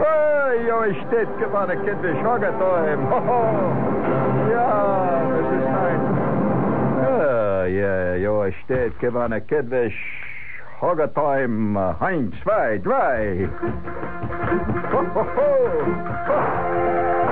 Oj, jó estét kívánok, kedves hallgatóim! Ja, das ist nice. Ja, jó estét kívánok, kedves hallgatóim! Eins, zwei, drei! Ho, ho, ho!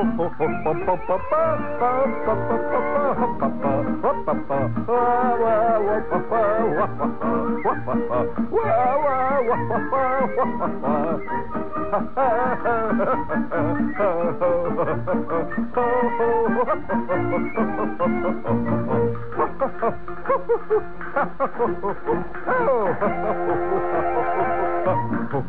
oh Oh,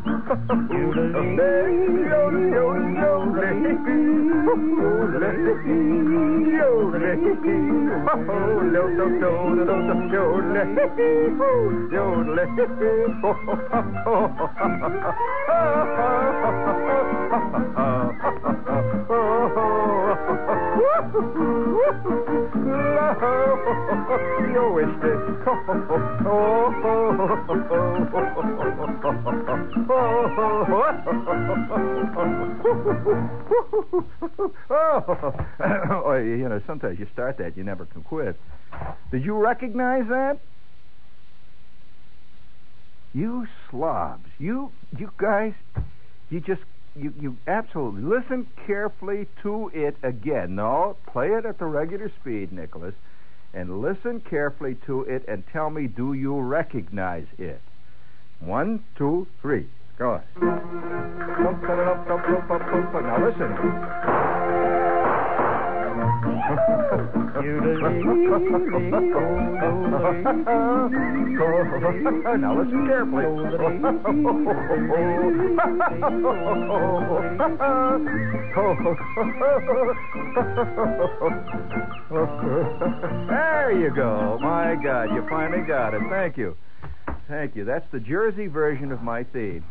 Yo, este. oh, you know, sometimes you start that, you never can quit. Did you recognize that? You slobs, you you guys, you just you you absolutely listen carefully to it again. No, play it at the regular speed, Nicholas. and listen carefully to it and tell me, do you recognize it? One, two, three. Go on. Now listen. Now listen carefully. there you go. My God, you finally got it. Thank you. Thank you. That's the Jersey version of my theme.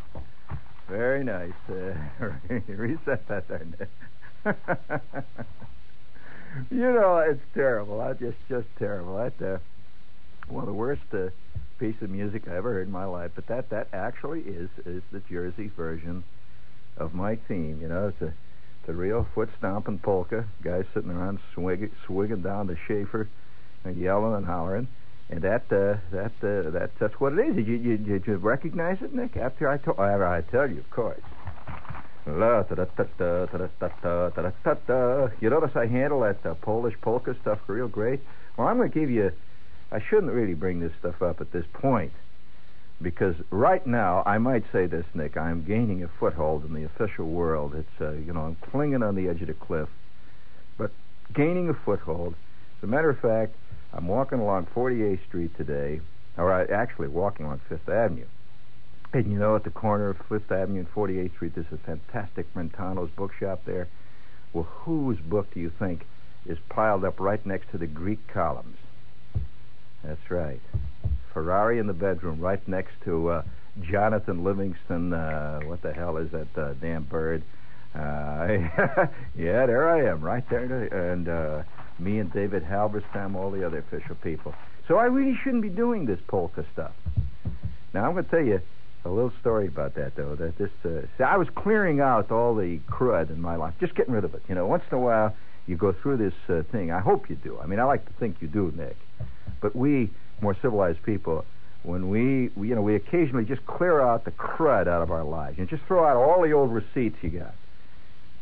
Very nice. Uh, reset that there. you know, it's terrible. I just just terrible. That uh, one of the worst uh, piece of music I ever heard in my life. But that that actually is is the Jersey version of my theme. You know, it's a a real foot stomping polka. Guys sitting around swigging swigging down the Schaefer and yelling and hollering. And that uh, that uh, that that's what it is. Did you, you did you recognize it, Nick? After I told, I tell you, of course. You notice I handle that uh, Polish polka stuff real great? Well, I'm going to give you. I shouldn't really bring this stuff up at this point because right now I might say this, Nick. I'm gaining a foothold in the official world. It's uh, you know I'm clinging on the edge of the cliff, but gaining a foothold. As a matter of fact, I'm walking along 48th Street today, or I actually walking on Fifth Avenue. And you know, at the corner of Fifth Avenue and 48th Street, there's a fantastic Brentano's bookshop there. Well, whose book do you think is piled up right next to the Greek columns? That's right. Ferrari in the bedroom, right next to uh, Jonathan Livingston. Uh, what the hell is that uh, damn bird? Uh, yeah, there I am, right there. And uh, me and David Halberstam, all the other official people. So I really shouldn't be doing this polka stuff. Now, I'm going to tell you a little story about that, though. That this, uh, see, I was clearing out all the crud in my life, just getting rid of it. You know, once in a while you go through this uh, thing. I hope you do. I mean, I like to think you do, Nick. But we, more civilized people, when we, we, you know, we occasionally just clear out the crud out of our lives and just throw out all the old receipts you got.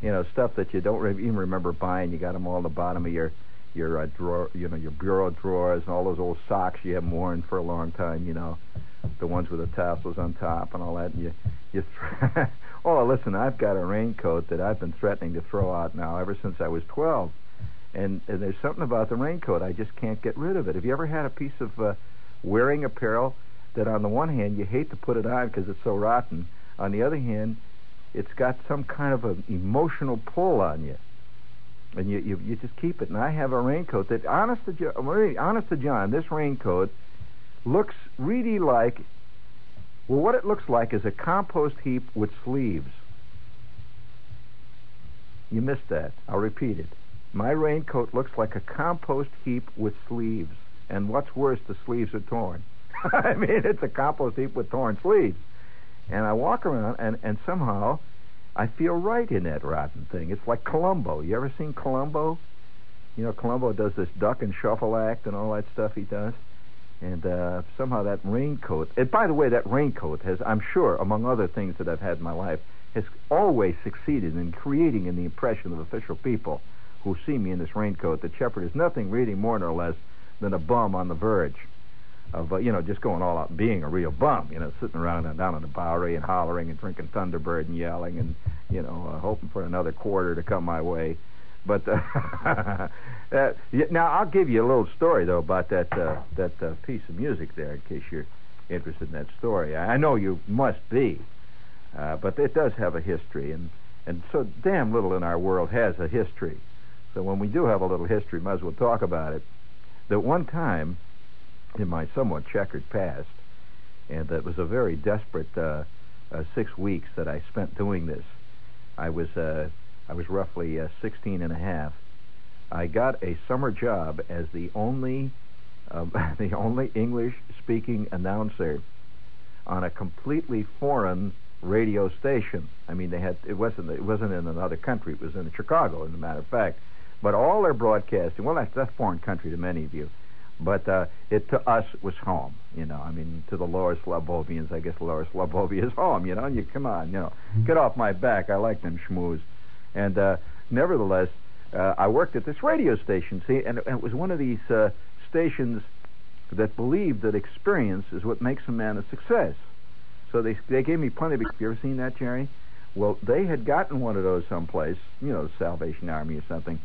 You know, stuff that you don't re- even remember buying. You got them all at the bottom of your your uh, drawer, you know, your bureau drawers and all those old socks you haven't worn for a long time. You know, the ones with the tassels on top and all that. And you, you. Th- oh, listen, I've got a raincoat that I've been threatening to throw out now ever since I was twelve, and, and there's something about the raincoat I just can't get rid of it. Have you ever had a piece of uh, wearing apparel that, on the one hand, you hate to put it on because it's so rotten, on the other hand, it's got some kind of an emotional pull on you and you, you you just keep it. And I have a raincoat that, honest to honest to John, this raincoat looks really like, well, what it looks like is a compost heap with sleeves. You missed that. I'll repeat it. My raincoat looks like a compost heap with sleeves. And what's worse, the sleeves are torn. I mean, it's a compost heap with torn sleeves. And I walk around, and, and somehow I feel right in that rotten thing. It's like Columbo. You ever seen Columbo? You know, Columbo does this duck and shuffle act and all that stuff he does. And uh, somehow that raincoat, and by the way, that raincoat has, I'm sure, among other things that I've had in my life, has always succeeded in creating in the impression of official people who see me in this raincoat that Shepherd is nothing really more nor less than a bum on the verge of, uh, you know, just going all out being a real bum, you know, sitting around and down in the Bowery and hollering and drinking Thunderbird and yelling and, you know, uh, hoping for another quarter to come my way. But uh, uh, now I'll give you a little story though about that uh, that uh, piece of music there, in case you're interested in that story. I know you must be, uh, but it does have a history, and and so damn little in our world has a history. So when we do have a little history, might as well talk about it. That one time, in my somewhat checkered past, and that was a very desperate uh, uh, six weeks that I spent doing this. I was uh, I was roughly uh, 16 and a half. I got a summer job as the only um, the only English-speaking announcer on a completely foreign radio station. I mean, they had it wasn't it wasn't in another country. It was in Chicago, as a matter of fact. But all their broadcasting, well, that's that's foreign country to many of you. But uh, it to us was home, you know. I mean, to the Lower Slavovians, I guess Lower Slavovia is home, you know. And you come on, you know, get off my back. I like them schmooze. And uh, nevertheless, uh, I worked at this radio station, see, and, and it was one of these uh, stations that believed that experience is what makes a man a success. So they they gave me plenty of. You ever seen that, Jerry? Well, they had gotten one of those someplace, you know, Salvation Army or something,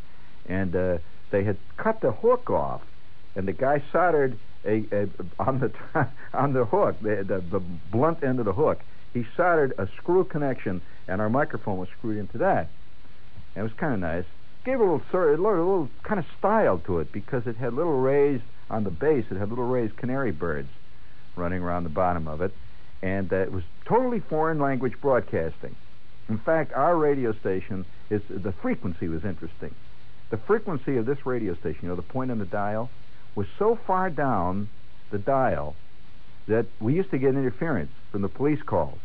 and uh, they had cut the hook off, and the guy soldered a, a on the on the hook, the, the the blunt end of the hook. He soldered a screw connection, and our microphone was screwed into that. It was kind of nice. Gave a little, sort of, a little, little kind of style to it because it had little raised on the base. It had little raised canary birds running around the bottom of it, and uh, it was totally foreign language broadcasting. In fact, our radio station is the frequency was interesting. The frequency of this radio station, you know, the point on the dial, was so far down the dial that we used to get interference from the police calls.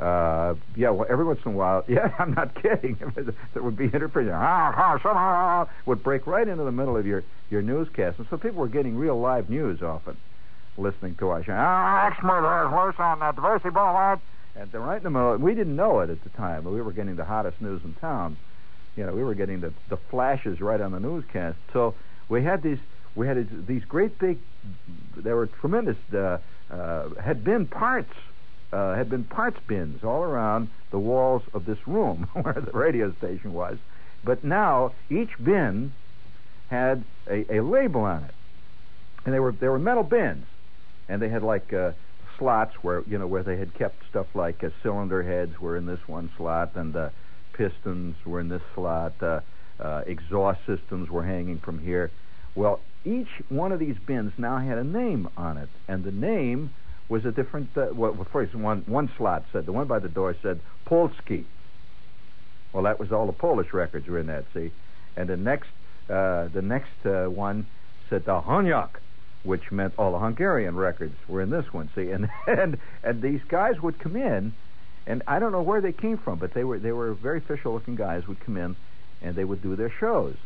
Uh, yeah, well, every once in a while, yeah, I'm not kidding. there would be interference. Ah, ah, would break right into the middle of your, your newscast. And so people were getting real live news often listening to our show. Ah, Exmouth is loose on that Diversey boulevard. And they're right in the middle. We didn't know it at the time, but we were getting the hottest news in town. You know, we were getting the, the flashes right on the newscast. So we had these we had these great big. There were tremendous. Uh, uh, had been parts. Uh, had been parts bins all around the walls of this room where the radio station was, but now each bin had a, a label on it, and they were they were metal bins, and they had like uh, slots where you know where they had kept stuff like uh, cylinder heads were in this one slot, and uh, pistons were in this slot. Uh, uh, exhaust systems were hanging from here. Well, each one of these bins now had a name on it, and the name was a different. Uh, well, first one one slot said the one by the door said Polski. Well, that was all the Polish records were in that. See, and the next uh, the next uh, one said the Honyak, which meant all the Hungarian records were in this one. See, and and and these guys would come in, and I don't know where they came from, but they were they were very official looking guys. Would come in, and they would do their shows.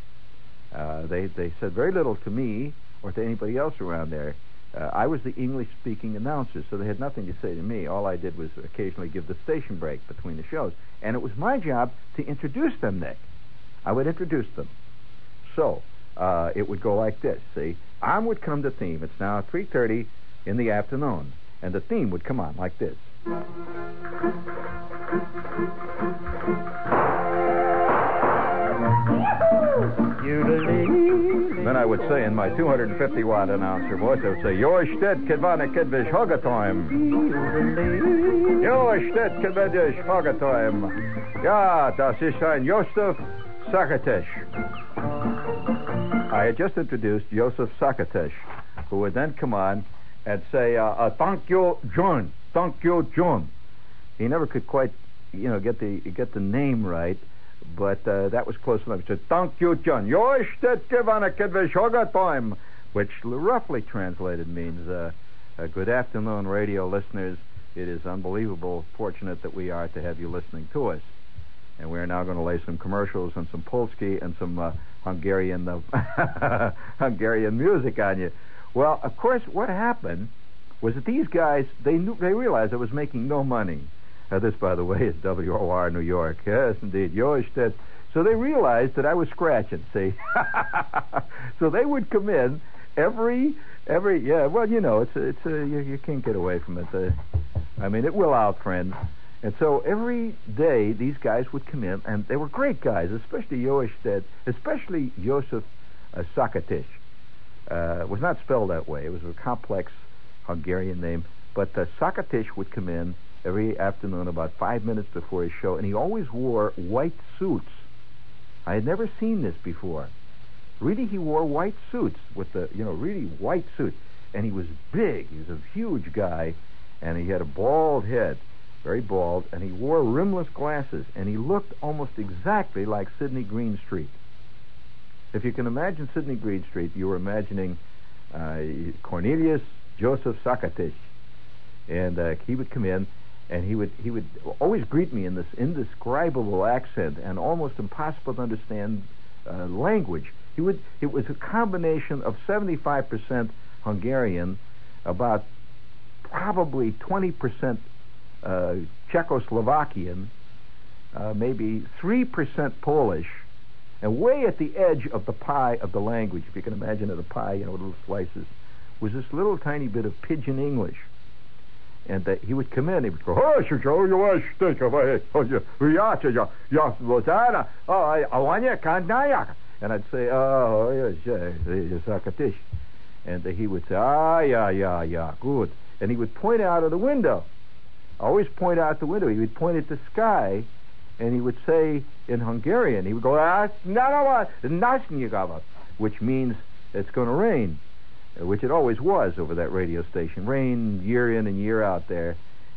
Uh, they they said very little to me or to anybody else around there. Uh, I was the English speaking announcer, so they had nothing to say to me. All I did was occasionally give the station break between the shows. And it was my job to introduce them, Nick. I would introduce them. So, uh, it would go like this, see? I would come to theme. It's now 3.30 in the afternoon. And the theme would come on like this. Then I would say in my 250 watt announcer voice, I would say, Jorstedt Kedvana Kedvish Hogatoim. Jorstedt Kedvish Hogatoim. Ja, das ist ein Josef Sakatesh. I had just introduced Joseph Sakatesh, who would then come on and say, uh, uh, thank you, John. Thank you, John. He never could quite, you know, get the get the name right but uh, that was close enough. He said, Thank you, John. which roughly translated means, uh, uh, Good afternoon, radio listeners. It is unbelievable, fortunate that we are to have you listening to us. And we are now going to lay some commercials and some Polski and some uh, Hungarian uh, Hungarian music on you. Well, of course, what happened was that these guys they knew they realized I was making no money. Uh, this, by the way, is WOR New York. Yes, indeed. Jorstedt. So they realized that I was scratching, see? so they would come in every, every, yeah, well, you know, it's, it's, a, you, you can't get away from it. Uh, I mean, it will out, friends. And so every day these guys would come in, and they were great guys, especially Jorstedt, especially Josef uh, Sakatish. Uh, was not spelled that way. It was a complex Hungarian name. But uh, Sakatish would come in every afternoon about five minutes before his show, and he always wore white suits. I had never seen this before. Really, he wore white suits with the, you know, really white suits. And he was big. He was a huge guy, and he had a bald head, very bald, and he wore rimless glasses, and he looked almost exactly like Sidney Greenstreet. If you can imagine Sidney Greenstreet, you were imagining uh, Cornelius Joseph Sakatish. And uh, he would come in, and he would he would always greet me in this indescribable accent and almost impossible to understand uh, language. He would it was a combination of 75% Hungarian, about probably 20% uh, Czechoslovakian, uh, maybe 3% Polish, And way at the edge of the pie of the language, if you can imagine it, a pie, you know, little slices, was this little tiny bit of pidgin English. And uh, he would come in, he would go, steak, oh, yeah, yeah, yeah, yeah, yeah, oh, I want you, can't And I'd say, oh, yes, yes, and he would say, ah, yeah, yeah, yeah, good. And he would point out of the window. Always point out the window. He would point at the sky, and he would say in Hungarian, he would go, ah, which means it's going to rain, which it always was over that radio station. Rain year in and year out there.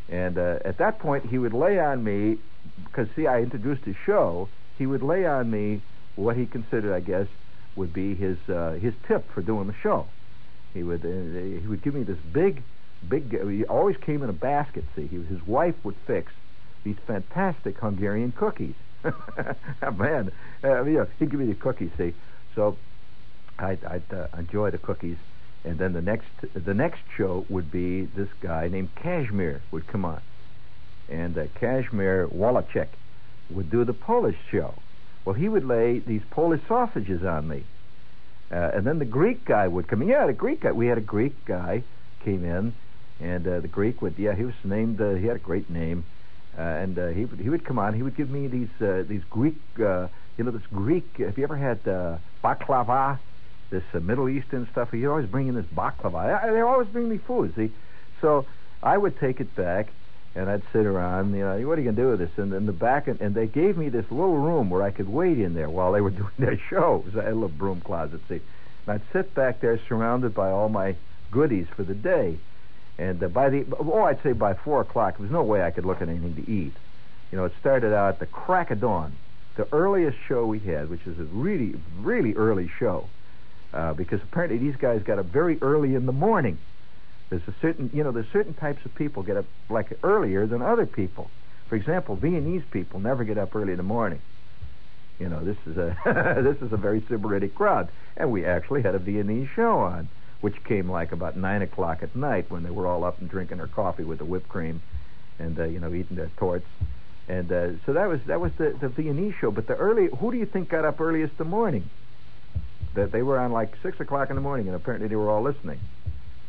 And uh, at that point, he would lay on me, because, see, I introduced his show, he would lay on me what he considered, I guess, would be his uh, his tip for doing the show. He would uh, he would give me this big, big. He always came in a basket. See, he, his wife would fix these fantastic Hungarian cookies. Man, uh, you know, he'd give me the cookies. See, so I'd, I'd uh, enjoy the cookies, and then the next the next show would be this guy named Kazimir would come on, and uh, Kazimir Wallachek would do the Polish show. Well, he would lay these Polish sausages on me uh, and then the Greek guy would come in. Yeah, the Greek guy. We had a Greek guy came in, and uh, the Greek would. Yeah, he was named. Uh, he had a great name, uh, and uh, he would he would come on. He would give me these uh, these Greek. Uh, you know, this Greek. Have you ever had uh, baklava? This uh, Middle Eastern stuff. He'd always bring in this baklava. They always bring me food. See, so I would take it back and I'd sit around, you know, what are you going to do with this? And in the back, and, and they gave me this little room where I could wait in there while they were doing their shows. I little broom closet, see. And I'd sit back there surrounded by all my goodies for the day. And uh, by the, oh, I'd say by 4 o'clock, there was no way I could look at anything to eat. You know, it started out at the crack of dawn. The earliest show we had, which is a really, really early show, uh, because apparently these guys got up very early in the morning. There's a certain, you know, there's certain types of people get up like earlier than other people. For example, Viennese people never get up early in the morning. You know, this is a this is a very Sybaritic crowd, and we actually had a Viennese show on, which came like about nine o'clock at night when they were all up and drinking their coffee with the whipped cream, and uh, you know, eating their tortes. And uh, so that was that was the the Viennese show. But the early, who do you think got up earliest in the morning? That they were on like six o'clock in the morning, and apparently they were all listening.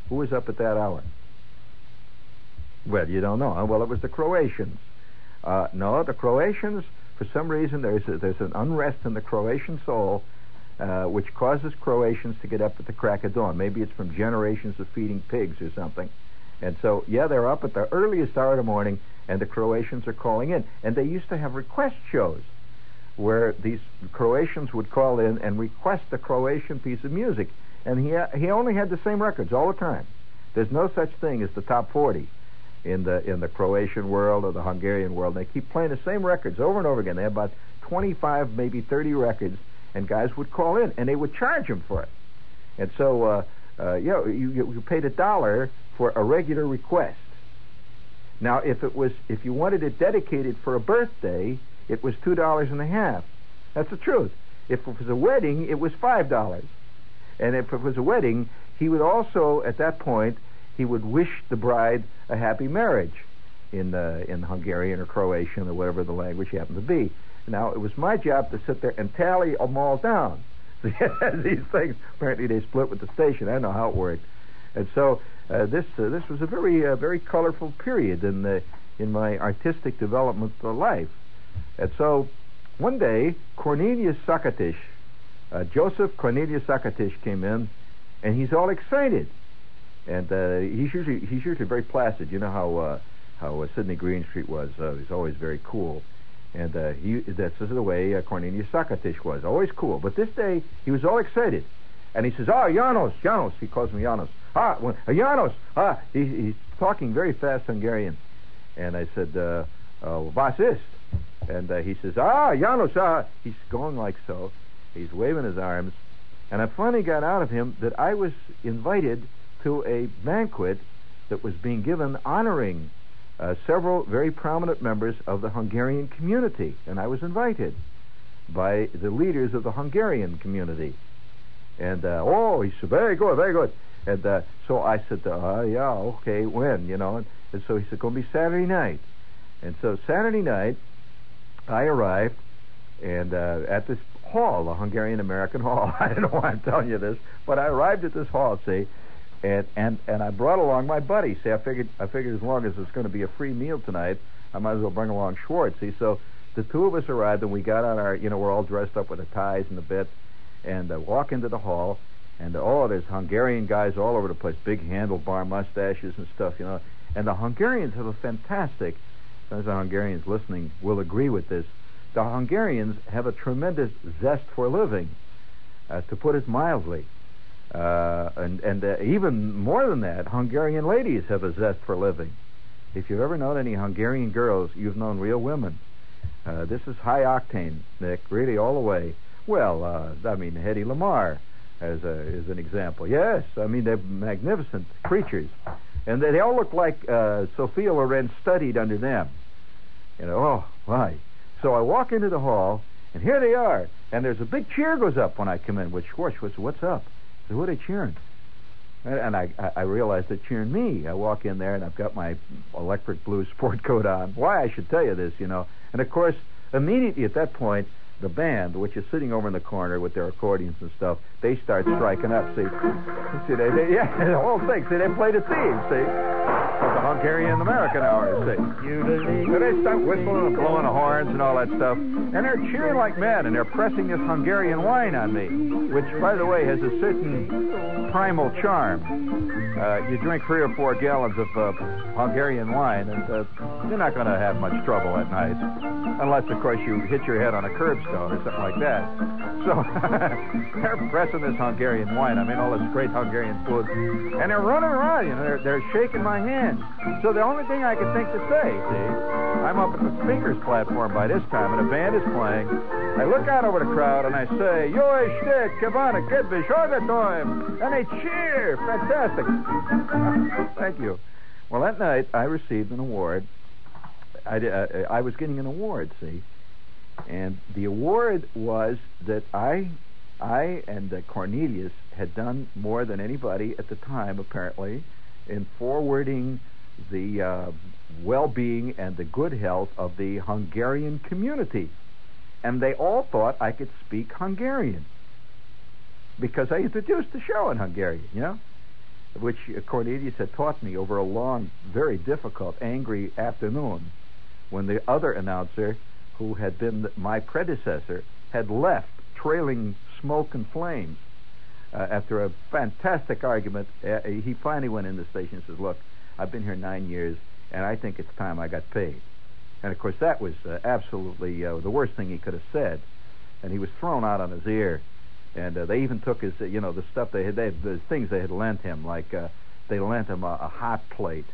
Who was up at that hour? Well, you don't know. Well, it was the Croatians. Uh, no, the Croatians, for some reason, there's, a, there's an unrest in the Croatian soul uh, which causes Croatians to get up at the crack of dawn. Maybe it's from generations of feeding pigs or something. And so, yeah, they're up at the earliest hour of the morning, and the Croatians are calling in. And they used to have request shows where these Croatians would call in and request a Croatian piece of music and he he only had the same records all the time. There's no such thing as the top 40 in the in the Croatian world or the Hungarian world. They keep playing the same records over and over again. They have about 25, maybe 30 records, and guys would call in and they would charge them for it. And so, uh, uh, you know, you, you paid a dollar for a regular request. Now, if it was if you wanted it dedicated for a birthday, it was two dollars and a half. That's the truth. If it was a wedding, it was five dollars. And if it was a wedding, he would also, at that point, he would wish the bride a happy marriage in uh, in Hungarian or Croatian or whatever the language happened to be. Now, it was my job to sit there and tally them all down. These things, apparently, they split with the station. I know how it worked. And so uh, this uh, this was a very uh, very colorful period in the in my artistic development life. And so one day, Cornelius Sakatish, uh, Joseph Cornelius Sakatish came in, and he's all excited. And uh, he's usually he's usually very placid. You know how uh, how uh, Sidney Greenstreet was. Uh, he's always very cool. And uh, he that's the way uh, Cornelius Sakatish was, always cool. But this day he was all excited, and he says, "Ah, Janos, Janos." He calls me Janos. Ah, well, uh, Janos. Ah, he, he's talking very fast Hungarian. And I said, uh, uh, "Was ist?" And uh, he says, "Ah, Janos." Ah, he's going like so. He's waving his arms. And I finally got out of him that I was invited to a banquet that was being given honoring uh, several very prominent members of the Hungarian community. And I was invited by the leaders of the Hungarian community. And, uh, oh, he said, very good, very good. And uh, so I said, uh, yeah, okay, when, you know? And, and so he said, going to be Saturday night. And so Saturday night, I arrived, and uh, at this hall, the Hungarian American Hall. I don't know why I'm telling you this, but I arrived at this hall, see, and and and I brought along my buddy. See, I figured I figured as long as it's going to be a free meal tonight, I might as well bring along Schwartz. See, so the two of us arrived, and we got on our, you know, we're all dressed up with the ties and the bit, and uh, walk into the hall, and uh, oh, there's Hungarian guys all over the place, big handlebar mustaches and stuff, you know, and the Hungarians have a fantastic. The Hungarians listening will agree with this. The Hungarians have a tremendous zest for living, uh, to put it mildly. Uh, and and uh, even more than that, Hungarian ladies have a zest for living. If you've ever known any Hungarian girls, you've known real women. Uh, this is high octane, Nick, really all the way. Well, uh, I mean, Hedy Lamarr as a, as an example. Yes, I mean they're magnificent creatures, and they, they all look like uh, Sophia Loren studied under them. You know, oh my. So I walk into the hall, and here they are, and there's a big cheer goes up when I come in. Which Schwartz, what's what's up? So who are they cheering? And I, I realized they're cheering me. I walk in there and I've got my electric blue sport coat on. Why I should tell you this, you know. And of course, immediately at that point, the band, which is sitting over in the corner with their accordions and stuff, they start striking up. See, see, they, they yeah, the whole thing. See, they play the theme. See, of the Hungarian American hour. See, so they start whistling and blowing the horns and all that stuff, and they're cheering like mad, and they're pressing this Hungarian wine on me, which, by the way, has a certain primal charm. Uh, you drink three or four gallons of uh, Hungarian wine, and uh, you're not going to have much trouble at night, unless, of course, you hit your head on a or something like that. So they're pressing this Hungarian wine. I mean, all this great Hungarian food, and they're running around. You know, they're they're shaking my hand. So the only thing I could think to say, see, I'm up at the speakers platform by this time, and a band is playing. I look out over the crowd and I say, "Yo, shtick, Kavana, Kidbish, time," and they cheer. Fantastic. Thank you. Well, that night I received an award. I, uh, I was getting an award, see, and the award was that I, I and uh, Cornelius had done more than anybody at the time, apparently, in forwarding the uh, well-being and the good health of the Hungarian community, and they all thought I could speak Hungarian. Because I introduced the show in Hungarian, you know, which Cornelius had taught me over a long, very difficult, angry afternoon when the other announcer who had been my predecessor, had left, trailing smoke and flames. Uh, after a fantastic argument, uh, he finally went in the station and says, "Look, I've been here nine years, and I think it's time I got paid." And of course, that was uh, absolutely uh, the worst thing he could have said. And he was thrown out on his ear. And uh, they even took his, uh, you know, the stuff they had, they, had, the things they had lent him, like they lent him a, a hot plate,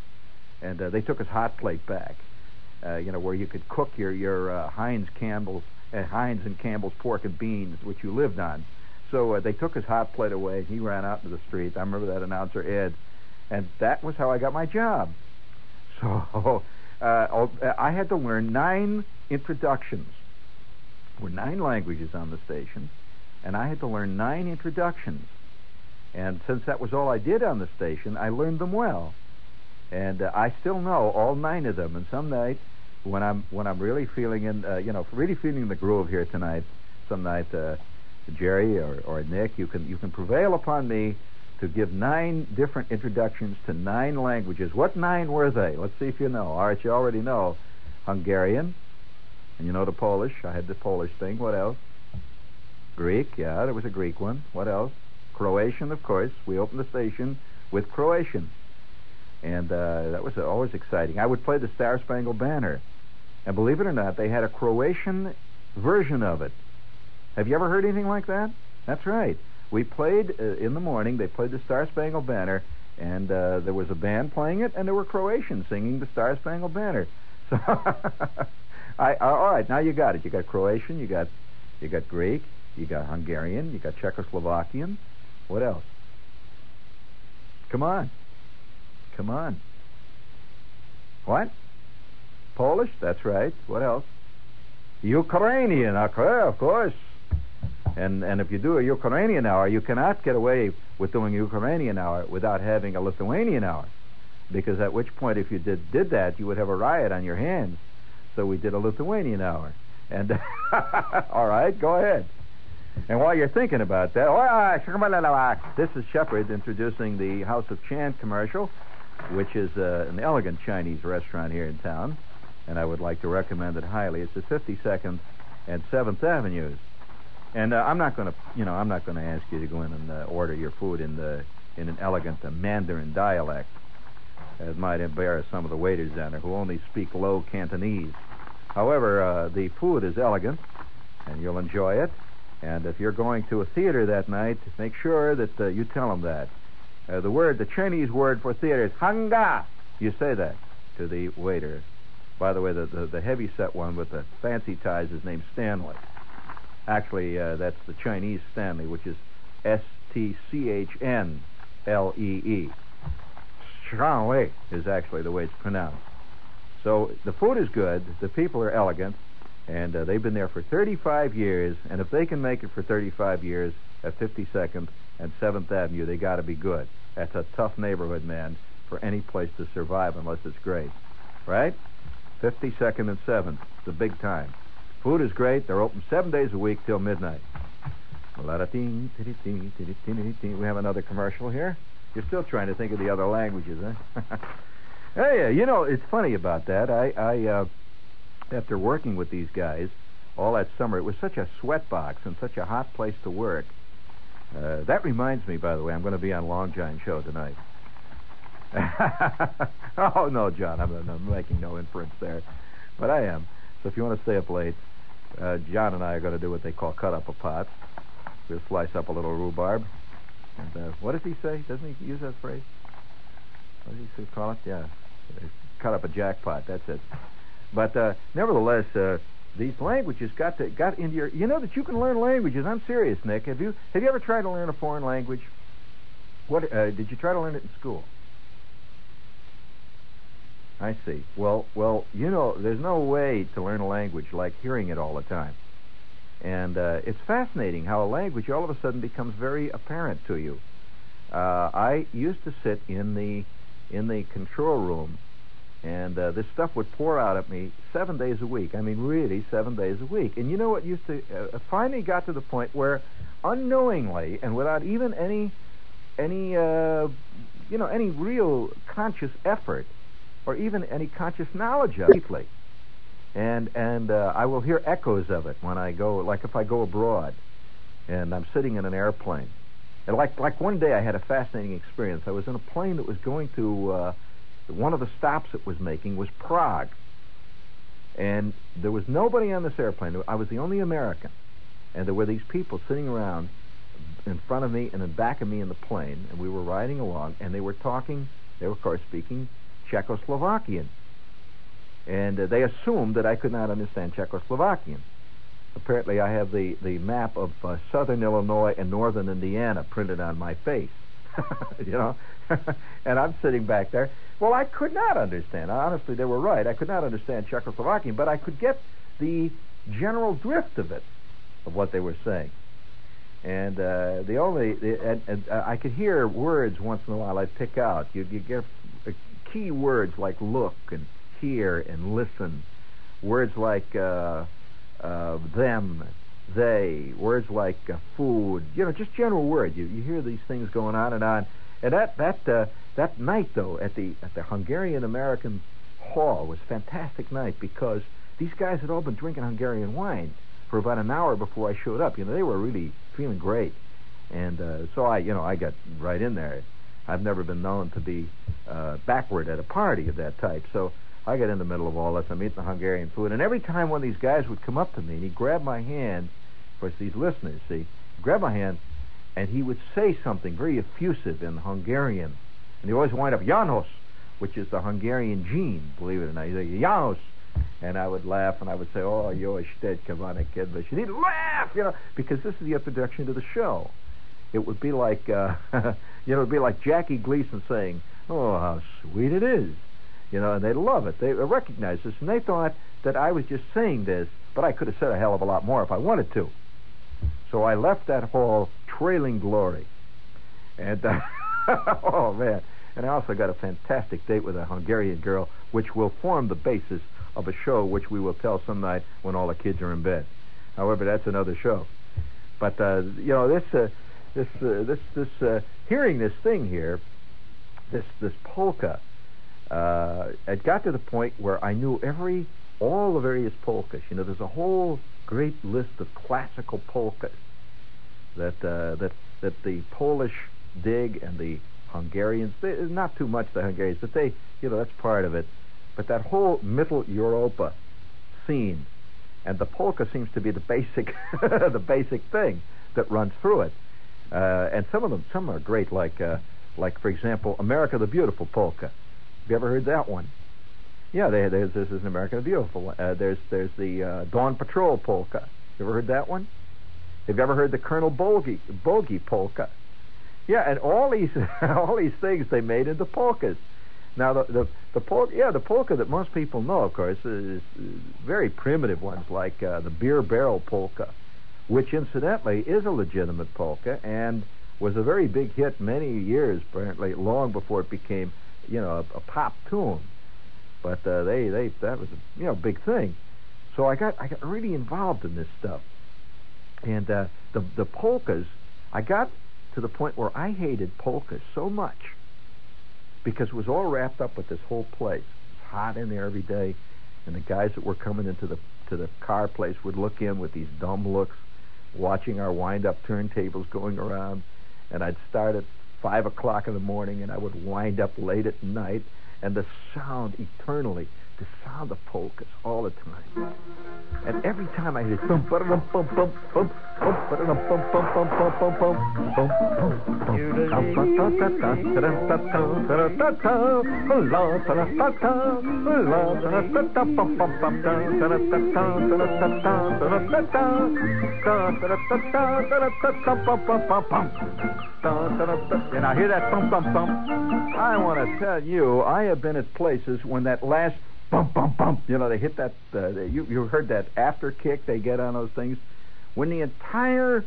and they took his hot plate back uh, you know, where you could cook your your uh, Heinz Campbell's uh, Heinz and Campbell's pork and beans, which you lived on. So uh, they took his hot plate away. He ran out into the street. I remember that announcer Ed, and that was how I got my job. So uh, I had to learn nine introductions. There were nine languages on the station, and I had to learn nine introductions. And since that was all I did on the station, I learned them well and uh, I still know all nine of them. And some night, when I'm when I'm really feeling in, uh, you know, really feeling the groove here tonight, some night, uh, Jerry or, or Nick, you can you can prevail upon me to give nine different introductions to nine languages. What nine were they? Let's see if you know. All right, you already know Hungarian, and you know the Polish. I had the Polish thing. What else? Greek. Yeah, there was a Greek one. What else? Croatian, of course. We opened the station with Croatian and uh, that was always exciting. I would play the Star Spangled Banner, and believe it or not, they had a Croatian version of it. Have you ever heard anything like that? That's right. We played uh, in the morning. They played the Star Spangled Banner, and uh, there was a band playing it, and there were Croatians singing the Star Spangled Banner. So, I, uh, all right, now you got it. You got Croatian, you got you got Greek, you got Hungarian, you got Czechoslovakian. What else? Come on. Come on. What? Polish? That's right. What else? Ukrainian, of course. And and if you do a Ukrainian hour, you cannot get away with doing a Ukrainian hour without having a Lithuanian hour, because at which point, if you did did that, you would have a riot on your hands. So we did a Lithuanian hour. And all right, go ahead. And while you're thinking about that, oh, this is Shepherd introducing the House of Chan commercial, which is uh, an elegant Chinese restaurant here in town, and I would like to recommend it highly. It's at 52nd and 7th Avenues. And uh, I'm not going to, you know, I'm not going to ask you to go in and uh, order your food in the in an elegant uh, Mandarin dialect. It might embarrass some of the waiters down there who only speak low Cantonese. However, uh, the food is elegant, and you'll enjoy it. And if you're going to a theater that night, make sure that uh, you tell them that. Uh, the word, the Chinese word for theater is hanga. You say that to the waiter. By the way, the, the, the heavy set one with the fancy ties is named Stanley. Actually, uh, that's the Chinese Stanley, which is S T C H N L E E. Stanley is actually the way it's pronounced. So the food is good, the people are elegant, and uh, they've been there for 35 years. And if they can make it for 35 years at 52nd and 7th Avenue, they got to be good. That's a tough neighborhood, man, for any place to survive unless it's great, right? 52nd and 7th, the big time. Food is great. They're open seven days a week till midnight. We have another commercial here. You're still trying to think of the other languages, huh? hey, uh, you know, it's funny about that. I, I uh, after working with these guys all that summer, it was such a sweatbox and such a hot place to work. Uh, that reminds me, by the way, I'm going to be on Long John show tonight. oh no, John, I'm, I'm, making no inference there, but I am. So if you want to stay up late, uh, John and I are going to do what they call cut up a pot. We'll slice up a little rhubarb. And uh, what does he say? Doesn't he use that phrase? What does he call it? Yeah, cut up a jackpot. That's it. But uh, nevertheless, uh, these languages got to got into your. You know that you can learn languages. I'm serious, Nick. Have you have you ever tried to learn a foreign language? What uh, did you try to learn it in school? I see. Well, well, you know, there's no way to learn a language like hearing it all the time. And uh, it's fascinating how a language all of a sudden becomes very apparent to you. Uh, I used to sit in the in the control room and uh, this stuff would pour out at me seven days a week. I mean, really, seven days a week. And you know what used to uh, finally got to the point where, unknowingly and without even any, any, uh, you know, any real conscious effort, or even any conscious knowledge of it, and and uh, I will hear echoes of it when I go, like if I go abroad, and I'm sitting in an airplane, and like like one day I had a fascinating experience. I was in a plane that was going to. Uh, one of the stops it was making was Prague. And there was nobody on this airplane. I was the only American. And there were these people sitting around in front of me and in back of me in the plane, and we were riding along, and they were talking, they were, of course, speaking Czechoslovakian. And uh, they assumed that I could not understand Czechoslovakian. Apparently, I have the, the map of uh, southern Illinois and northern Indiana printed on my face. you know? and I'm sitting back there. Well, I could not understand. Honestly, they were right. I could not understand Czechoslovakian, but I could get the general drift of it, of what they were saying. And uh, the only, the, and, and uh, I could hear words once in a while I'd pick out. You, you get key words like look and hear and listen. Words like uh, uh, them, they, words like uh, food, you know, just general words. You, you hear these things going on and on. And that that uh, that night though at the at the Hungarian American Hall was a fantastic night because these guys had all been drinking Hungarian wine for about an hour before I showed up. You know, they were really feeling great, and uh, so I, you know, I got right in there. I've never been known to be uh, backward at a party of that type, so I get in the middle of all this. I'm eating the Hungarian food, and every time one of these guys would come up to me and he'd grab my hand, of course, these listeners see, grab my hand, and he would say something very effusive in Hungarian, and he always wind up Janos, which is the Hungarian gene, believe it or not. He'd say Janos, and I would laugh and I would say, "Oh, yo, kid, kedves," and he'd laugh, you know, because this is the introduction to the show. It would be like, uh, you know, it'd be like Jackie Gleason saying, "Oh, how sweet it is," you know, and they love it. They recognize this, and they thought that I was just saying this, but I could have said a hell of a lot more if I wanted to. So I left that hall trailing glory. And, uh, oh, man. And I also got a fantastic date with a Hungarian girl, which will form the basis of a show which we will tell some night when all the kids are in bed. However, that's another show. But uh, you know this uh, this uh, this this uh, hearing this thing here, this this polka, uh, it got to the point where I knew every all the various polkas. You know, there's a whole great list of classical polkas that uh, that that the Polish dig and the Hungarians. They, not too much the Hungarians, but they you know that's part of it. But that whole Middle Europa scene, and the polka seems to be the basic the basic thing that runs through it. Uh, and some of them, some are great, like uh, like for example, America the Beautiful polka. Have you ever heard that one? Yeah, they, there's this is an America the Beautiful. Uh, there's there's the uh, Dawn Patrol polka. You ever heard that one? Have you ever heard the Colonel Bogey Bogey polka? Yeah, and all these all these things they made into polkas. Now the the, the polka, yeah, the polka that most people know, of course, is, is very primitive ones like uh, the beer barrel polka, which incidentally is a legitimate polka and was a very big hit many years, apparently long before it became, you know, a, a pop tune. But uh, they they that was a you know big thing. So I got I got really involved in this stuff, and uh, the the polkas. I got to the point where I hated polkas so much because it was all wrapped up with this whole place. It was hot in there every day, and the guys that were coming into the to the car place would look in with these dumb looks, watching our wind-up turntables going around, and I'd start at five o'clock in the morning, and I would wind up late at night, and the sound eternally, the sound of polkas all the time. And every time I hear bum ba dum bum bum bum bum ba dum bum bum bum bum bum bum bum and I hear that bum bum bum. I want to tell you, I have been at places when that last bump, bump, bump. You know, they hit that. Uh, you you heard that after kick they get on those things when the entire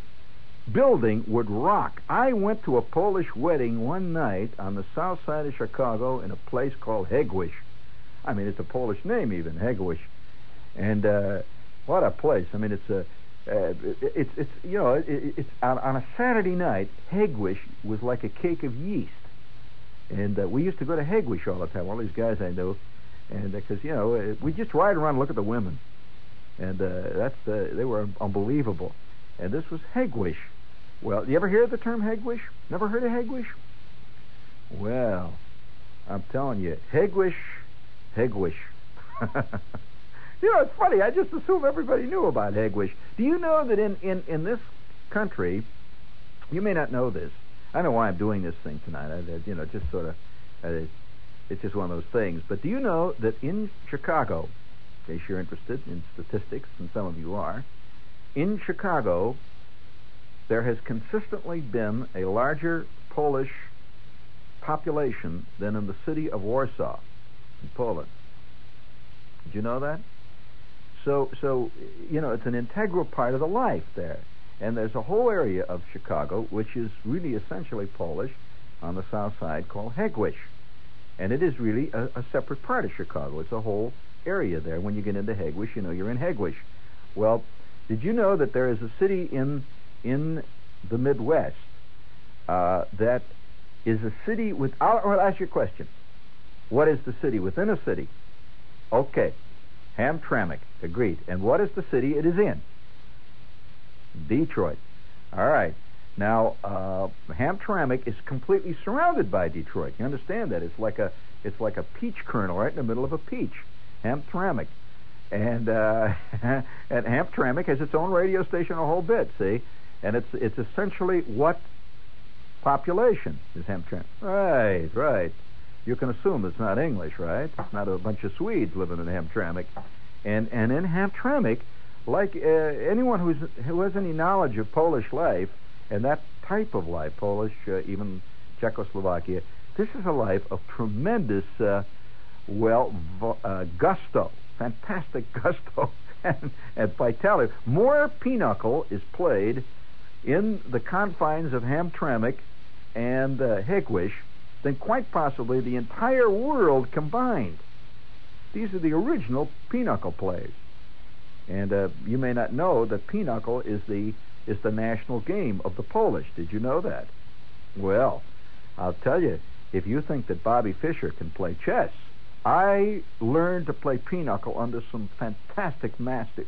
building would rock. I went to a Polish wedding one night on the south side of Chicago in a place called Hegewisch. I mean, it's a Polish name even, Hegewisch. And uh, what a place! I mean, it's a uh, it's it's you know it, it's on, on a Saturday night. Hegewisch was like a cake of yeast, and uh, we used to go to Hegewisch all the time. All these guys I knew, and because uh, you know uh, we just ride around and look at the women, and uh, that's uh, they were unbelievable. And this was Hegewisch. Well, you ever hear the term Hegewisch? Never heard of Hegewisch? Well, I'm telling you, Hegewisch, Hegewisch. you know, it's funny. I just assume everybody knew about Hegewisch. Do you know that in, in, in this country, you may not know this. I know why I'm doing this thing tonight. I, you know, just sort of, uh, it's just one of those things. But do you know that in Chicago, in case you're interested in statistics, and some of you are, in Chicago, there has consistently been a larger Polish population than in the city of Warsaw, in Poland. Did you know that? So, so you know, it's an integral part of the life there. And there's a whole area of Chicago which is really essentially Polish on the south side called Hegewisch. And it is really a, a separate part of Chicago. It's a whole area there. When you get into Hegewisch, you know you're in Hegewisch. Well, did you know that there is a city in in the Midwest uh, that is a city without? I'll ask you a question. What is the city within a city? Okay, Hamtramck. Agreed. And what is the city it is in? Detroit. All right. Now, uh, Hamtramck is completely surrounded by Detroit. You understand that? It's like a it's like a peach kernel right in the middle of a peach. Hamtramck. And uh, and Hamtramck has its own radio station a whole bit, see? And it's it's essentially what population is Hamtramck? Right, right. You can assume it's not English, right? It's not a bunch of Swedes living in Hamtramck. And and in Hamtramck, like uh, anyone who's who has any knowledge of Polish life, and that type of life, Polish, uh, even Czechoslovakia, this is a life of tremendous, uh, well, uh, gusto, fantastic gusto and, and vitality. More pinochle is played in the confines of Hamtramck and uh, than quite possibly the entire world combined. These are the original pinochle plays. And uh, you may not know that pinochle is the is the national game of the Polish. Did you know that? Well, I'll tell you, if you think that Bobby Fischer can play chess, I learned to play pinochle under some fantastic masters.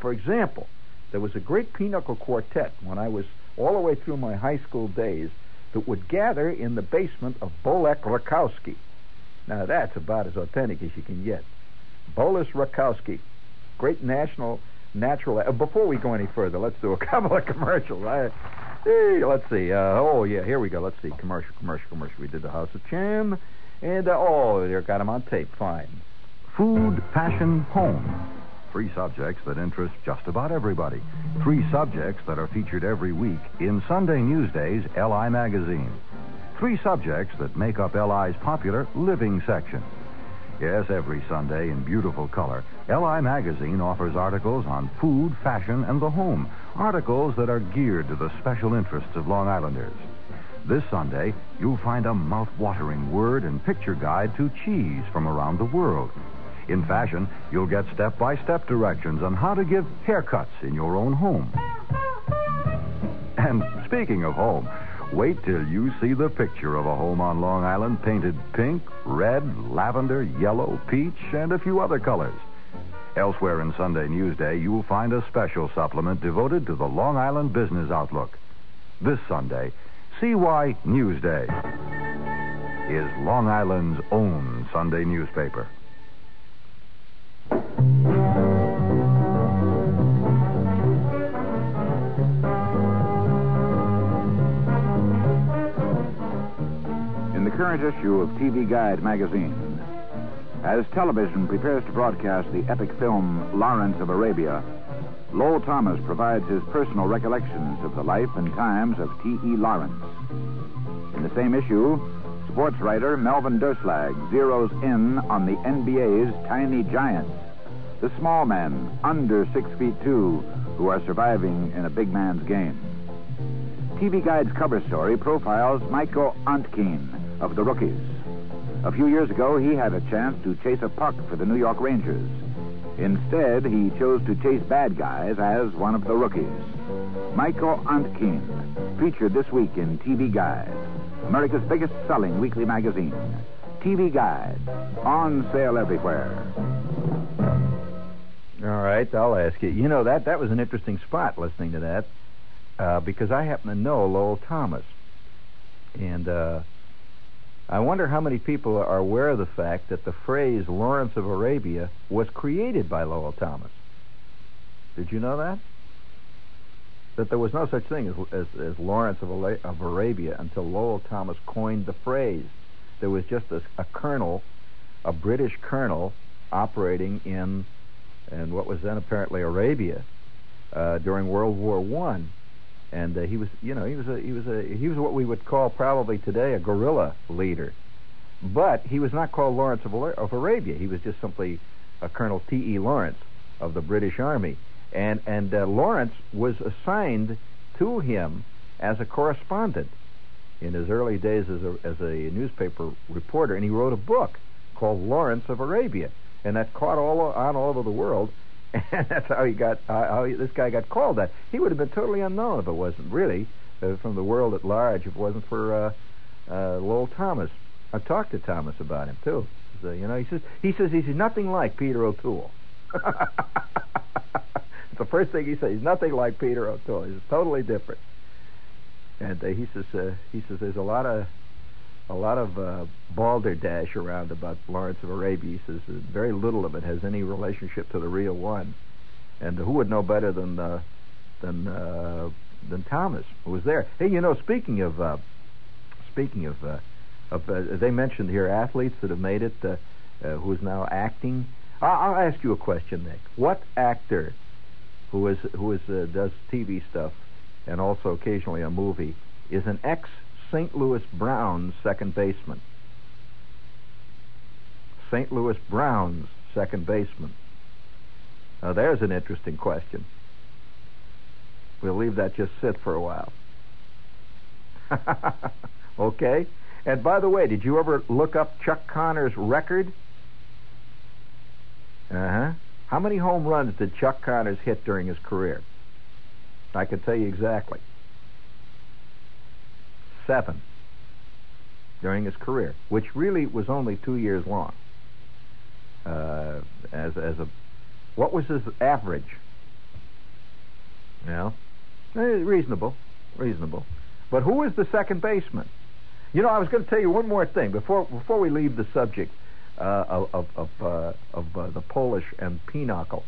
For example, there was a great pinochle quartet when I was all the way through my high school days that would gather in the basement of Bolek Rakowski. Now, that's about as authentic as you can get. Boris Rakowski, great national natural. Uh, before we go any further, let's do a couple of commercials. I, hey, let's see. Uh, oh, yeah, here we go. Let's see. Commercial, commercial, commercial. We did the House of Chan. And, uh, oh, they got them on tape. Fine. Food, fashion, home. Three subjects that interest just about everybody. Three subjects that are featured every week in Sunday Newsday's LI Magazine. Three subjects that make up LI's popular living section. Yes, every Sunday in beautiful color, LI Magazine offers articles on food, fashion, and the home. Articles that are geared to the special interests of Long Islanders. This Sunday, you'll find a mouth-watering word and picture guide to cheese from around the world. In fashion, you'll get step by step directions on how to give haircuts in your own home. And speaking of home, wait till you see the picture of a home on Long Island painted pink, red, lavender, yellow, peach, and a few other colors. Elsewhere in Sunday Newsday, you'll find a special supplement devoted to the Long Island business outlook. This Sunday, see why Newsday is Long Island's own Sunday newspaper. Current issue of TV Guide magazine, as television prepares to broadcast the epic film Lawrence of Arabia, Lowell Thomas provides his personal recollections of the life and times of T.E. Lawrence. In the same issue, sports writer Melvin Durslag zeroes in on the NBA's tiny giants, the small men under six feet two who are surviving in a big man's game. TV Guide's cover story profiles Michael Ontkean of the Rookies. A few years ago, he had a chance to chase a puck for the New York Rangers. Instead, he chose to chase bad guys as one of the rookies. Michael Ontkean, featured this week in TV Guide, America's biggest selling weekly magazine. TV Guide, on sale everywhere. All right, I'll ask you. You know that that was an interesting spot listening to that, uh, because I happen to know Lowell Thomas, and uh, I wonder how many people are aware of the fact that the phrase Lawrence of Arabia was created by Lowell Thomas. Did you know that? That there was no such thing as, as, as Lawrence of, of Arabia until Lowell Thomas coined the phrase. There was just a, a colonel, a British colonel, operating in, in what was then apparently Arabia uh, during World War One, and uh, he was, you know, he was a he was a he was what we would call probably today a guerrilla leader, but he was not called Lawrence of, of Arabia. He was just simply a Colonel T. E. Lawrence of the British Army, and and uh, Lawrence was assigned to him as a correspondent in his early days as a as a newspaper reporter, and he wrote a book called Lawrence of Arabia, and that caught all on all over the world. And that's how he got uh, how he, this guy got called that. He would have been totally unknown if it wasn't really uh, from the world at large. If it wasn't for uh, uh, Lowell Thomas. I talked to Thomas about him too. So, you know, he says he says he's nothing like Peter O'Toole. the first thing he says. He's nothing like Peter O'Toole. He's totally different. And uh, he says uh, he says there's a lot of a lot of uh, balderdash around about Lawrence of Arabia. He says very little of it has any relationship to the real one. And who would know better than uh, than uh, than Thomas, who was there? Hey, you know, speaking of uh, speaking of uh, of uh, they mentioned here athletes that have made it, uh, uh, who is now acting. I'll, I'll ask you a question, Nick. What actor who is who is uh, does TV stuff and also occasionally a movie is an ex St. Louis Browns second baseman. St. Louis Browns second baseman. Now, there's an interesting question. We'll leave that just sit for a while. okay? And by the way, did you ever look up Chuck Connors' record? Uh huh. How many home runs did Chuck Connors hit during his career? I could tell you exactly. Seven during his career, which really was only two years long. Uh, as as a, what was his average? Yeah, eh, reasonable, reasonable. But who is the second baseman? You know, I was going to tell you one more thing before before we leave the subject uh, of of of, uh, of uh, the Polish and pinochle.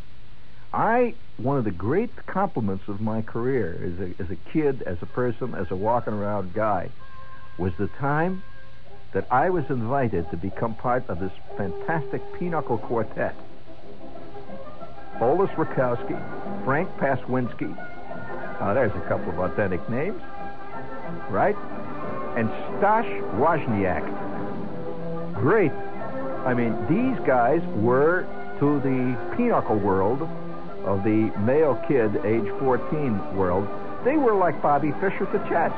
I one of the great compliments of my career as a as a kid, as a person, as a walking around guy, was the time that I was invited to become part of this fantastic pinochle quartet. Polis Rakowski, Frank Paswinski. Now there's a couple of authentic names, right? And Stash Wozniak. Great. I mean, these guys were to the pinochle world of the male kid, age 14 world, they were like Bobby Fischer to chess.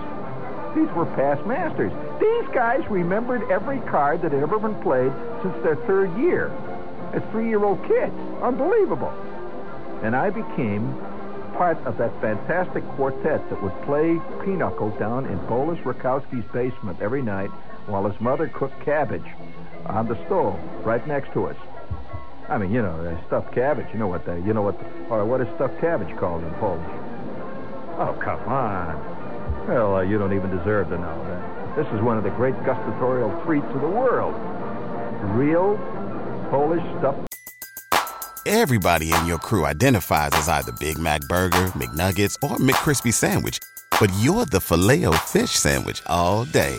These were past masters. These guys remembered every card that had ever been played since their third year as three-year-old kids. Unbelievable. And I became part of that fantastic quartet that would play pinochle down in Polis Rakowski's basement every night while his mother cooked cabbage on the stove right next to us. I mean, you know, stuffed cabbage. You know what they, you know what, or what is stuffed cabbage called in Polish? Oh, come on. Well, uh, you don't even deserve to know that. This is one of the great gustatorial treats of the world. Real Polish stuffed. Everybody in your crew identifies as either Big Mac Burger, McNuggets, or McCrispy Sandwich. But you're the Filet-O-Fish Sandwich all day.